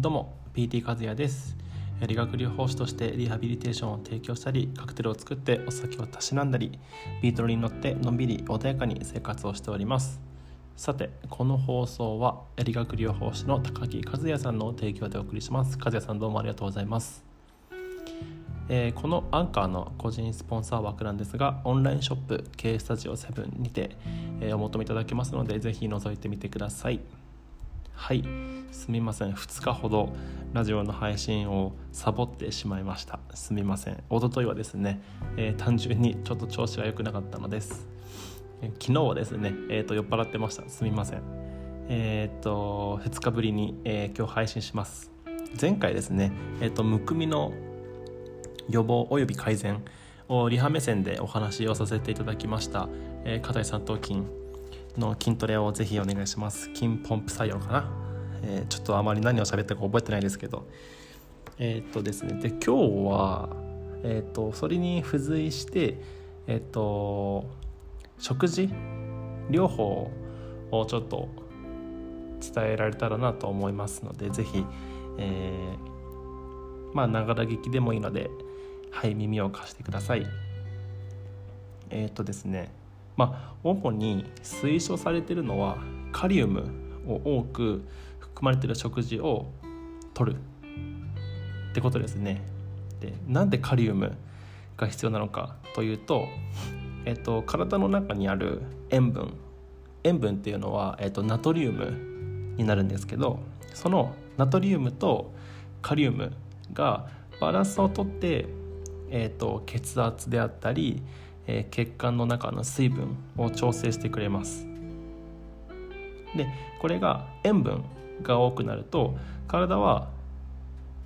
どうも PT 和也です。理学療法士としてリハビリテーションを提供したりカクテルを作ってお酒をたしなんだりビートルに乗ってのんびり穏やかに生活をしております。さてこの放送は理学療法士の高木和也さんの提供でお送りします。和也さんどうもありがとうございます。えー、このアンカーの個人スポンサー枠なんですがオンラインショップ K スタジオ7にて、えー、お求めいただけますのでぜひ覗いてみてください。はい。すみません。2日ほどラジオの配信をサボってしまいました。すみません。おとといはですね、えー、単純にちょっと調子が良くなかったのです、えー、昨日はですね、えーと、酔っ払ってました。すみません。えっ、ー、と2日ぶりに、え今日配信します。前回ですねえっ、とむくみの予防および改善をリハ目線でお話をさせていただきました、えー、片井三頭筋の筋トレをぜひお願いします。筋ポンプ作用かな、えー、ちょっとあまり何を喋ったか覚えてないですけど。えー、っとですね。で今日はえー、っとそれに付随してえっと食事？療法をちょっと伝えられたらなと思いますのでぜひ、えー、まあながら聞きでもいいのではい耳を貸してください。えっ、とですね。まあ、主に推奨されているのはカリウムを多く含まれている食事を取るってことですね。でなんでカリウムが必要なのかというと、えっと、体の中にある塩分塩分っていうのは、えっと、ナトリウムになるんですけどそのナトリウムとカリウムがバランスをとって、えっと、血圧であったりえー、血管の中の水分を調整してくれます。でこれが塩分が多くなると体は、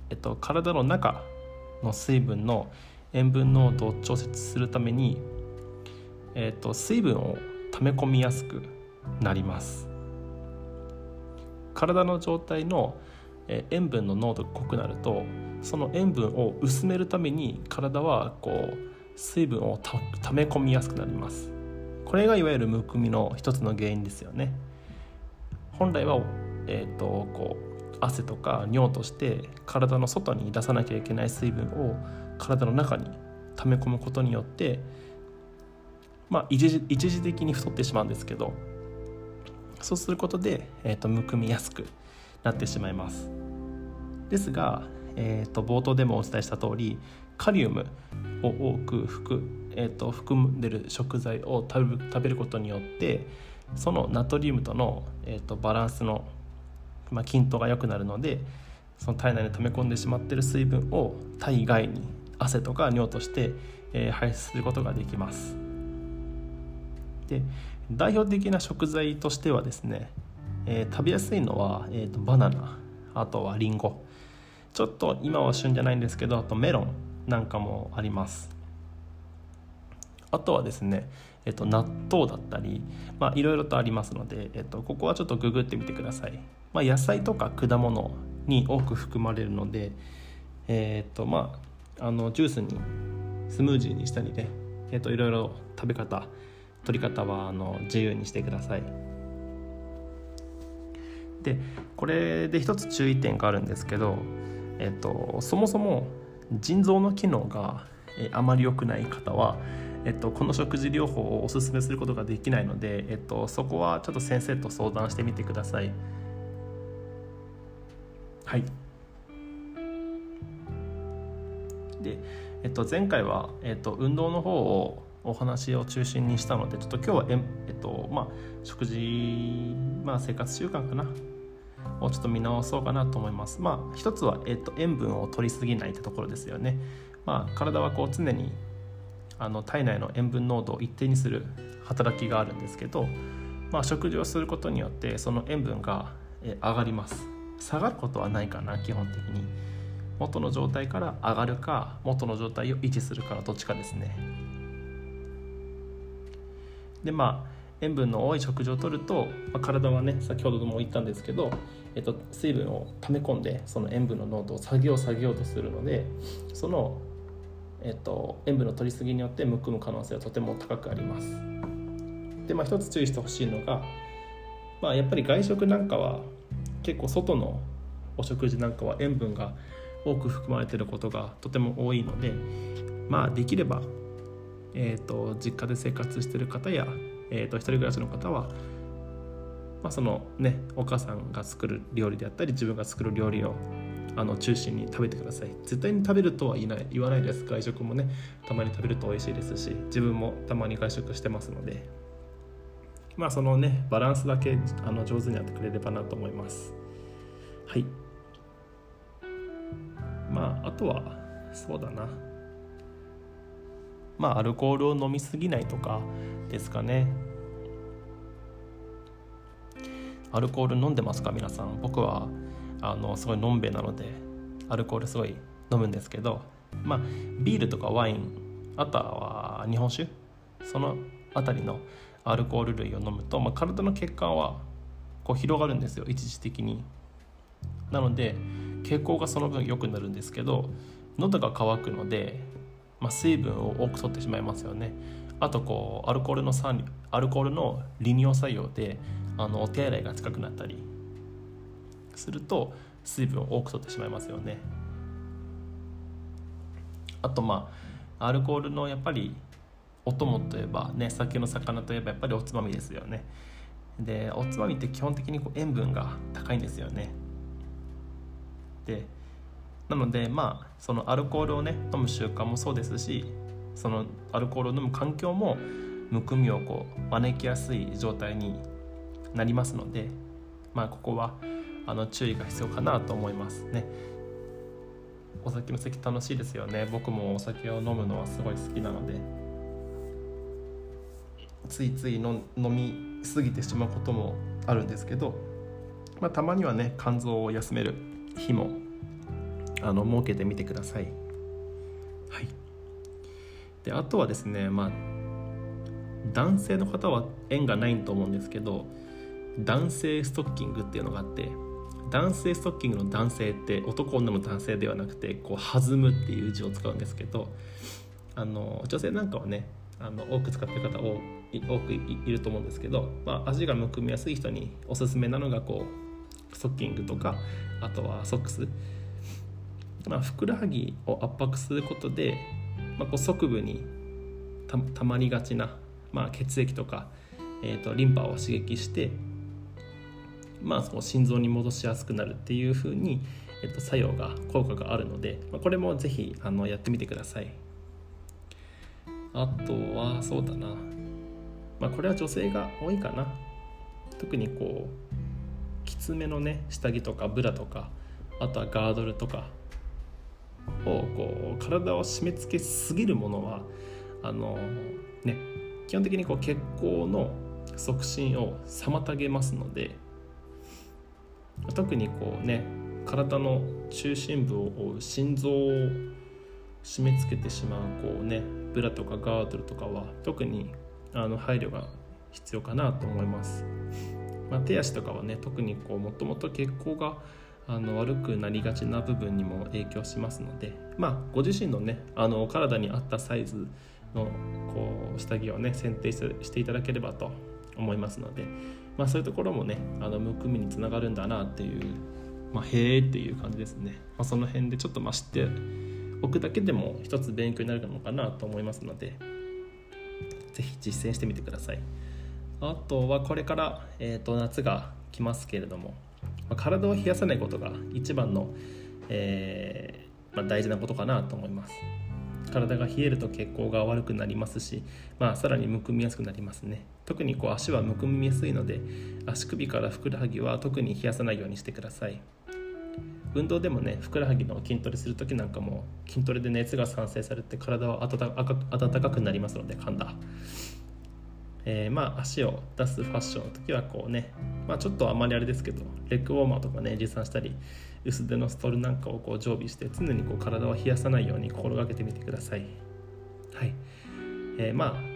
えっと、体の中の水分の塩分濃度を調節するために、えっと、水分を溜め込みやすくなります。体の状態の塩分の濃度が濃くなるとその塩分を薄めるために体はこう水分をため込みやすくなります。これがいわゆるむくみの一つの原因ですよね。本来は、えーと、こう汗とか尿として体の外に出さなきゃいけない水分を体の中に溜め込むことによってまあ一時一時的に太ってしまうんですけどそうすることで、えーと、むくみやすくなってしまいます。ですが、えーと冒頭でもお伝えした通りカリウムを多く含,、えーと、含んでる食材を食べ食べることによってそのナトリウムとの、えーと、バランスの、まあ、均等が良くなるのでその体内に溜め込んでしまっている水分を体外に汗とか尿として、えー、排出することができます。で代表的な食材としてはですね、えー、食べやすいのは、えーとバナナあとはりんごちょっと今は旬じゃないんですけどあとメロンなんかもあります。あとはですね、えっと、納豆だったりいろいろとありますので、えっと、ここはちょっとググってみてください、まあ、野菜とか果物に多く含まれるのでえっとまああのジュースにスムージーにしたりで、えっと、いろいろ食べ方取り方はあの自由にしてください。でこれで一つ注意点があるんですけど、えっと、そもそも腎臓の機能があまり良くない方は、えっと、この食事療法をおすすめすることができないので、えっと、そこはちょっと先生と相談してみてください。はい。で、えっと、前回は、えっと、運動の方をお話を中心にしたのでちょっと今日はえ、えっとまあ、食事、まあ、生活習慣かなをちょっと見直そうかなと思います。まあ一つは、えっと、塩分を取りすぎないってところですよね。まあ、体はこう常にあの体内の塩分濃度を一定にする働きがあるんですけど、まあ、食事をすることによってその塩分が上がります下がることはないかな基本的に元の状態から上がるか元の状態を維持するかのどっちかですねでまあ塩分の多い食事をとると、まあ、体はね先ほども言ったんですけど、えっと、水分を溜め込んでその塩分の濃度を下げよう下げようとするのでその、えっと、塩分の取りすぎによってむくむ可能性はとても高くあります。でまあ一つ注意してほしいのが、まあ、やっぱり外食なんかは結構外のお食事なんかは塩分が多く含まれてることがとても多いのでまあできれば、えーと、実家で生活してる方や、えーと、一人暮らしの方は、まあ、そのねお母さんが作る料理であったり自分が作る料理をあの中心に食べてください。絶対に食べるとは言いない言わないです。外食もねたまに食べると美味しいですし自分もたまに外食してますので。まあそのねバランスだけあの上手にやってくれればなと思います。はい。まああとはそうだな。まあアルコールを飲みすぎないとかですかね。アルコール飲んでますか？皆さん。僕はあのすごいのんべえなのでアルコールすごい飲むんですけどまあビールとかワインあとは日本酒その辺りのアルコール類を飲むと、まあ、体の血管はこう広がるんですよ。一時的に。なので血行がその分良くなるんですけど喉が渇くので、まあ、水分を多く取ってしまいますよね。あとこうアルコールの酸アルコールの利尿作用であのお手洗いが近くなったりすると水分を多く取ってしまいますよね。あとまあアルコールのやっぱりお供といえばね酒の魚といえばやっぱりおつまみですよね。でおつまみって基本的にこう塩分が高いんですよね。でなのでまあそのアルコールをね飲む習慣もそうですしそのアルコールを飲む環境もむくみをこう招きやすい状態になりますのでまあここはあの注意が必要かなと思いますね。お酒の席楽しいですよね。僕もお酒を飲むのはすごい好きなので。ついつい飲みすぎてしまうこともあるんですけど、まあ、たまにはね肝臓を休める日もあの設けてみてください。はい。であとはですねまあ男性の方は縁がないと思うんですけど男性ストッキングっていうのがあって男性ストッキングの男性って男女の男性ではなくてこう弾むっていう字を使うんですけどあの女性なんかはねあの多く使ってる方多多くいると思うんですけど、まあ、足がむくみやすい人におすすめなのがこうストッキングとかあとはソックス、まあ、ふくらはぎを圧迫することで、まあ、こう側部にたまりがちな、まあ、血液とか、えーとリンパを刺激してまあ、その心臓に戻しやすくなるっていうふうに、えっと、作用が効果があるので、まあ、これもぜひあのやってみてください。あとはそうだな、まあ、これは女性が多いかな。特にこうきつめのね下着とかブラとかあとはガードルとかをこう体を締め付けすぎるものはあのね基本的にこう血行の促進を妨げますので特にこうね体の中心部を覆う心臓を締め付けてしまうこうねブラとかガードルとかは特にあの配慮が必要かなと思います、まあ、手足とかはね特にこうもともと血行があの悪くなりがちな部分にも影響しますのでまあご自身のねあの体に合ったサイズのこう下着をね選定していただければと思いますのでまあ、そういうところもねあのむくみにつながるんだなっていう、まあ、へえっていう感じですね、まあ、その辺でちょっとまあ知っておくだけでも一つ勉強になるのかなと思いますので是非実践してみてください。あとはこれから、えー、と夏が来ますけれども、まあ、体を冷やさないことが一番の、えーまあ、大事なことかなと思います。体が冷えると血行が悪くなりますし、まあ、さらにむくみやすくなりますね。特にこう足はむくみやすいので足首からふくらはぎは特に冷やさないようにしてください。運動でもねふくらはぎの筋トレする時なんかも筋トレで熱が産生されて体は温かくなりますので噛んだえー、まあ足を出すファッションの時はこうね、まあ、ちょっとあまりあれですけどレッグウォーマーとかね持参したり薄手のストールなんかをこう常備して常にこう体を冷やさないように心がけてみてください。はい、えー、まあ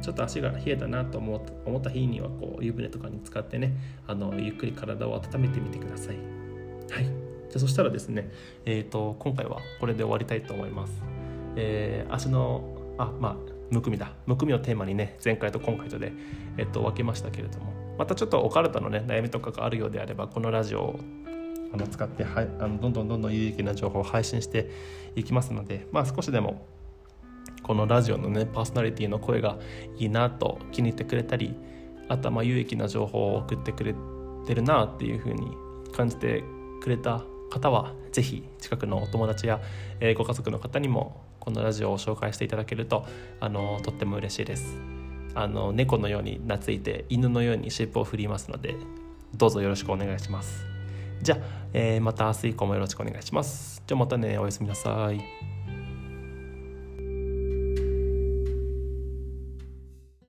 ちょっと足が冷えたなと思った日にはこう湯船とかに使ってねあのゆっくり体を温めてみてください。はい。じゃそしたらですねえっ、ー、と今回はこれで終わりたいと思います。えー、足のあまあむくみだ。むくみをテーマにね前回と今回とで、えっと、分けましたけれども。またちょっとお体のね悩みとかがあるようであればこのラジオをあの使ってはあのどんどんどんどん有益な情報を配信していきますので、まあ、少しでもこのラジオのねパーソナリティの声がいいなと気に入ってくれたりあとはま有益な情報を送ってくれてるなっていうふうに感じてくれた方は是非近くのお友達や、えご家族の方にもこのラジオを紹介していただけるとあのとっても嬉しいです。あの猫のように懐いて犬のように尻尾を振りますのでどうぞよろしくお願いします。じゃあ、えー、また明日以降もよろしくお願いします。じゃあまたねおやすみなさい。